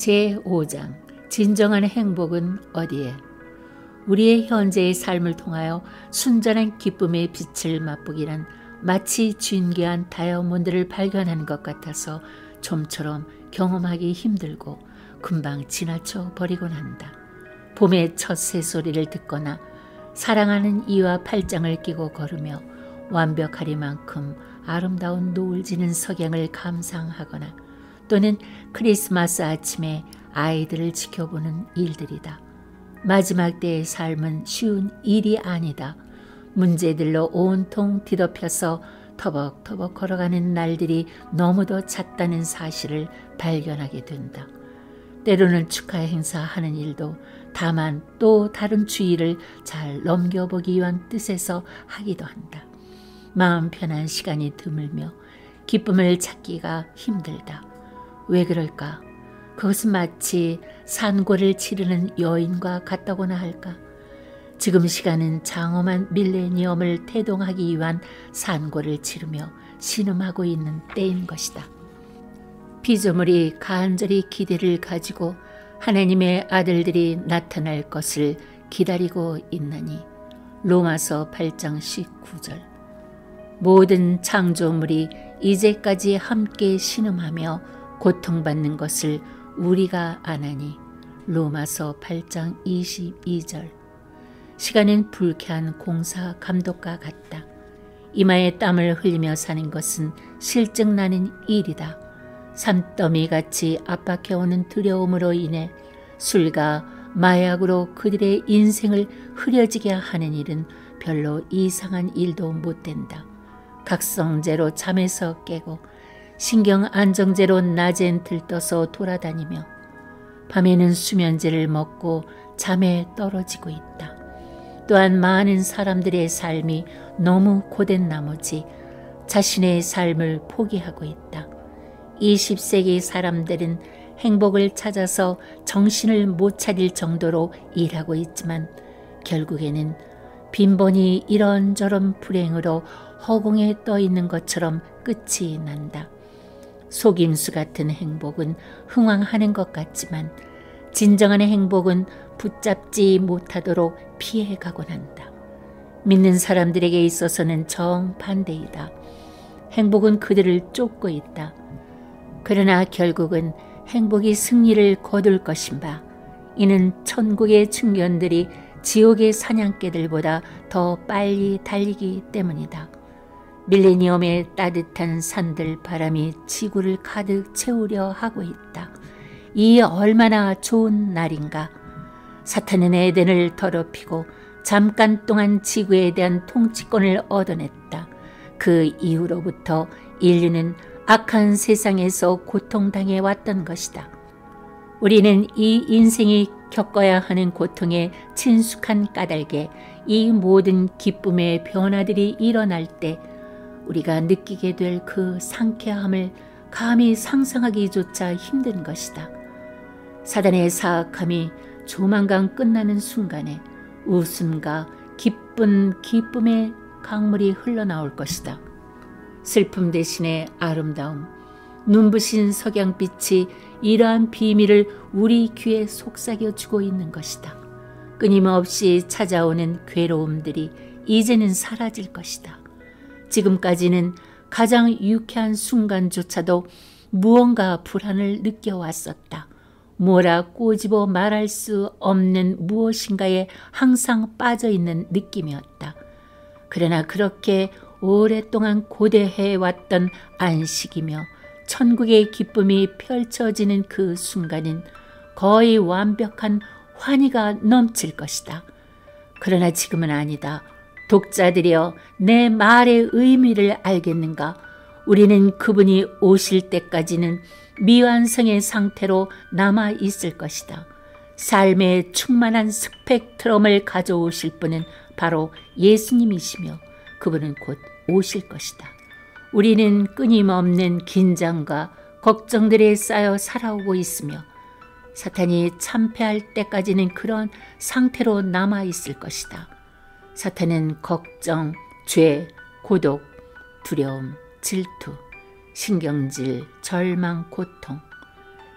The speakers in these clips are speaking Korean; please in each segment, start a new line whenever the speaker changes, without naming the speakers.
제5장 진정한 행복은 어디에? 우리의 현재의 삶을 통하여 순전한 기쁨의 빛을 맛보기란 마치 진귀한 다이아몬드를 발견하는 것 같아서 좀처럼 경험하기 힘들고 금방 지나쳐 버리곤 한다. 봄의 첫 새소리를 듣거나 사랑하는 이와 팔짱을 끼고 걸으며 완벽하리만큼 아름다운 노을 지는 석양을 감상하거나 또는 크리스마스 아침에 아이들을 지켜보는 일들이다. 마지막 때의 삶은 쉬운 일이 아니다. 문제들로 온통 뒤덮여서 터벅터벅 걸어가는 날들이 너무도 잦다는 사실을 발견하게 된다. 때로는 축하 행사하는 일도 다만 또 다른 주의를 잘 넘겨보기 위한 뜻에서 하기도 한다. 마음 편한 시간이 드물며 기쁨을 찾기가 힘들다. 왜 그럴까? 그것은 마치 산고를 치르는 여인과 같다고나 할까? 지금 시간은 장엄한 밀레니엄을 태동하기 위한 산고를 치르며 신음하고 있는 때인 것이다. 피조물이 간절히 기대를 가지고 하나님의 아들들이 나타날 것을 기다리고 있나니 로마서 8장 19절 모든 창조물이 이제까지 함께 신음하며 고통받는 것을 우리가 아나니 로마서 8장 22절 시간은 불쾌한 공사 감독과 같다. 이마에 땀을 흘리며 사는 것은 실증나는 일이다. 산더미같이 압박해오는 두려움으로 인해 술과 마약으로 그들의 인생을 흐려지게 하는 일은 별로 이상한 일도 못 된다. 각성제로 잠에서 깨고 신경 안정제로 낮엔 들떠서 돌아다니며 밤에는 수면제를 먹고 잠에 떨어지고 있다. 또한 많은 사람들의 삶이 너무 고된 나머지 자신의 삶을 포기하고 있다. 20세기 사람들은 행복을 찾아서 정신을 못 차릴 정도로 일하고 있지만 결국에는 빈번히 이런저런 불행으로 허공에 떠 있는 것처럼 끝이 난다. 속임수 같은 행복은 흥황하는 것 같지만 진정한 행복은 붙잡지 못하도록 피해가곤 한다. 믿는 사람들에게 있어서는 정반대이다. 행복은 그들을 쫓고 있다. 그러나 결국은 행복이 승리를 거둘 것인바 이는 천국의 충견들이 지옥의 사냥개들보다 더 빨리 달리기 때문이다. 밀레니엄의 따뜻한 산들 바람이 지구를 가득 채우려 하고 있다. 이 얼마나 좋은 날인가. 사탄은 에덴을 더럽히고 잠깐 동안 지구에 대한 통치권을 얻어냈다. 그 이후로부터 인류는 악한 세상에서 고통당해 왔던 것이다. 우리는 이 인생이 겪어야 하는 고통에 친숙한 까닭에 이 모든 기쁨의 변화들이 일어날 때 우리가 느끼게 될 그 상쾌함을 감히 상상하기조차 힘든 것이다. 사단의 사악함이 조만간 끝나는 순간에 웃음과 기쁜 기쁨의 강물이 흘러나올 것이다. 슬픔 대신에 아름다움, 눈부신 석양빛이 이러한 비밀을 우리 귀에 속삭여 주고 있는 것이다. 끊임없이 찾아오는 괴로움들이 이제는 사라질 것이다. 지금까지는 가장 유쾌한 순간조차도 무언가 불안을 느껴왔었다. 뭐라 꼬집어 말할 수 없는 무엇인가에 항상 빠져 있는 느낌이었다. 그러나 그렇게 오랫동안 고대해 왔던 안식이며 천국의 기쁨이 펼쳐지는 그 순간은 거의 완벽한 환희가 넘칠 것이다. 그러나 지금은 아니다. 독자들이여 내 말의 의미를 알겠는가? 우리는 그분이 오실 때까지는 미완성의 상태로 남아 있을 것이다. 삶의 충만한 스펙트럼을 가져오실 분은 바로 예수님이시며 그분은 곧 오실 것이다. 우리는 끊임없는 긴장과 걱정들에 쌓여 살아오고 있으며 사탄이 참패할 때까지는 그런 상태로 남아 있을 것이다. 사탄은 걱정, 죄, 고독, 두려움, 질투, 신경질, 절망, 고통,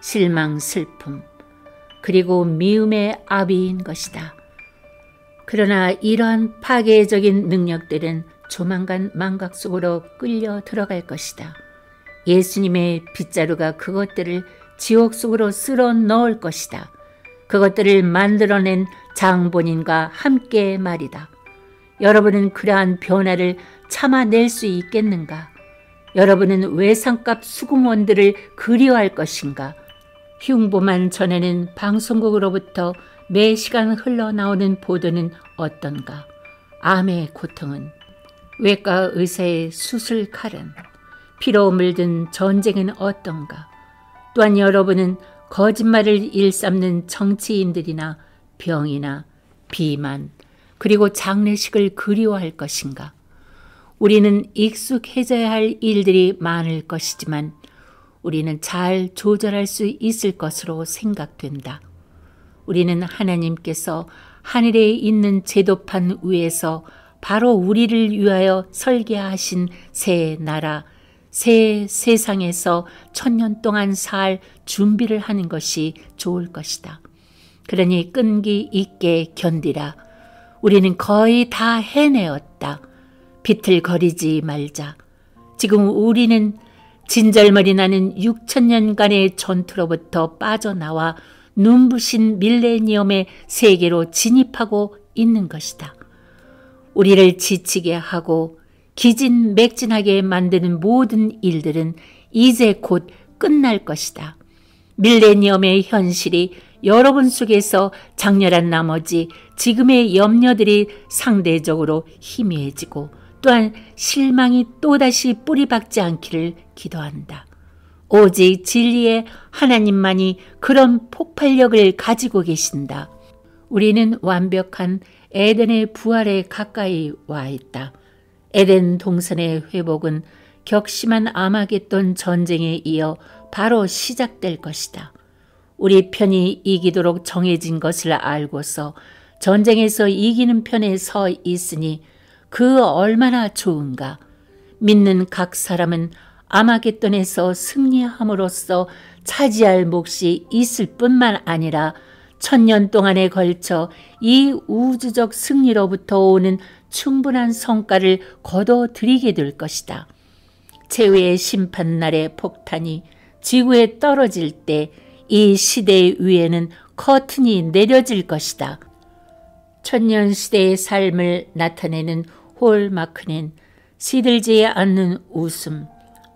실망, 슬픔, 그리고 미움의 아비인 것이다. 그러나 이러한 파괴적인 능력들은 조만간 망각 속으로 끌려 들어갈 것이다. 예수님의 빗자루가 그것들을 지옥 속으로 쓸어 넣을 것이다. 그것들을 만들어낸 장본인과 함께 말이다. 여러분은 그러한 변화를 참아낼 수 있겠는가? 여러분은 외상값 수공원들을 그리워할 것인가? 흉보만 전에는 방송국으로부터 매 시간 흘러나오는 보도는 어떤가? 암의 고통은 외과 의사의 수술 칼은 피로 물든 전쟁은 어떤가? 또한 여러분은 거짓말을 일삼는 정치인들이나 병이나 비만 그리고 장례식을 그리워할 것인가? 우리는 익숙해져야 할 일들이 많을 것이지만 우리는 잘 조절할 수 있을 것으로 생각된다. 우리는 하나님께서 하늘에 있는 제도판 위에서 바로 우리를 위하여 설계하신 새 나라, 새 세상에서 천년 동안 살 준비를 하는 것이 좋을 것이다. 그러니 끈기 있게 견디라. 우리는 거의 다 해내었다. 비틀거리지 말자. 지금 우리는 진절머리 나는 6천년간의 전투로부터 빠져나와 눈부신 밀레니엄의 세계로 진입하고 있는 것이다. 우리를 지치게 하고 기진맥진하게 만드는 모든 일들은 이제 곧 끝날 것이다. 밀레니엄의 현실이 여러분 속에서 장렬한 나머지 지금의 염려들이 상대적으로 희미해지고 또한 실망이 또다시 뿌리박지 않기를 기도한다. 오직 진리의 하나님만이 그런 폭발력을 가지고 계신다. 우리는 완벽한 에덴의 부활에 가까이 와 있다. 에덴 동산의 회복은 격심한 아마겟돈 전쟁에 이어 바로 시작될 것이다. 우리 편이 이기도록 정해진 것을 알고서 전쟁에서 이기는 편에 서 있으니 그 얼마나 좋은가. 믿는 각 사람은 아마겟돈에서 승리함으로써 차지할 몫이 있을 뿐만 아니라 천년 동안에 걸쳐 이 우주적 승리로부터 오는 충분한 성과를 거둬들이게 될 것이다. 최후의 심판날의 폭탄이 지구에 떨어질 때 이 시대 위에는 커튼이 내려질 것이다. 천년 시대의 삶을 나타내는 홀마크는 시들지 않는 웃음,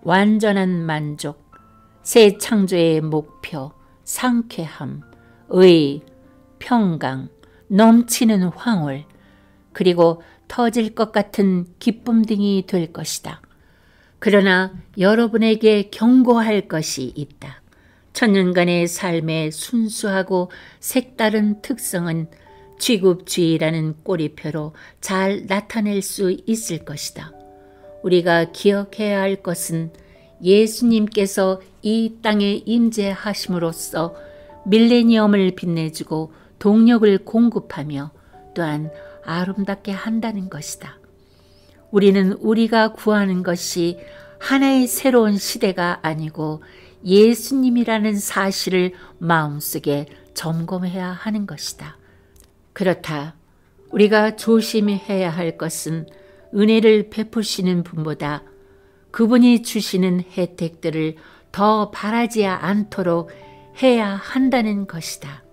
완전한 만족, 새 창조의 목표, 상쾌함, 의, 평강, 넘치는 황홀, 그리고 터질 것 같은 기쁨 등이 될 것이다. 그러나 여러분에게 경고할 것이 있다. 천년간의 삶의 순수하고 색다른 특성은 취급주의라는 꼬리표로 잘 나타낼 수 있을 것이다. 우리가 기억해야 할 것은 예수님께서 이 땅에 임재하심으로써 밀레니엄을 빛내주고 동력을 공급하며 또한 아름답게 한다는 것이다. 우리는 우리가 구하는 것이 하나의 새로운 시대가 아니고 예수님이라는 사실을 마음속에 점검해야 하는 것이다. 그렇다. 우리가 조심해야 할 것은 은혜를 베푸시는 분보다 그분이 주시는 혜택들을 더 바라지 않도록 해야 한다는 것이다.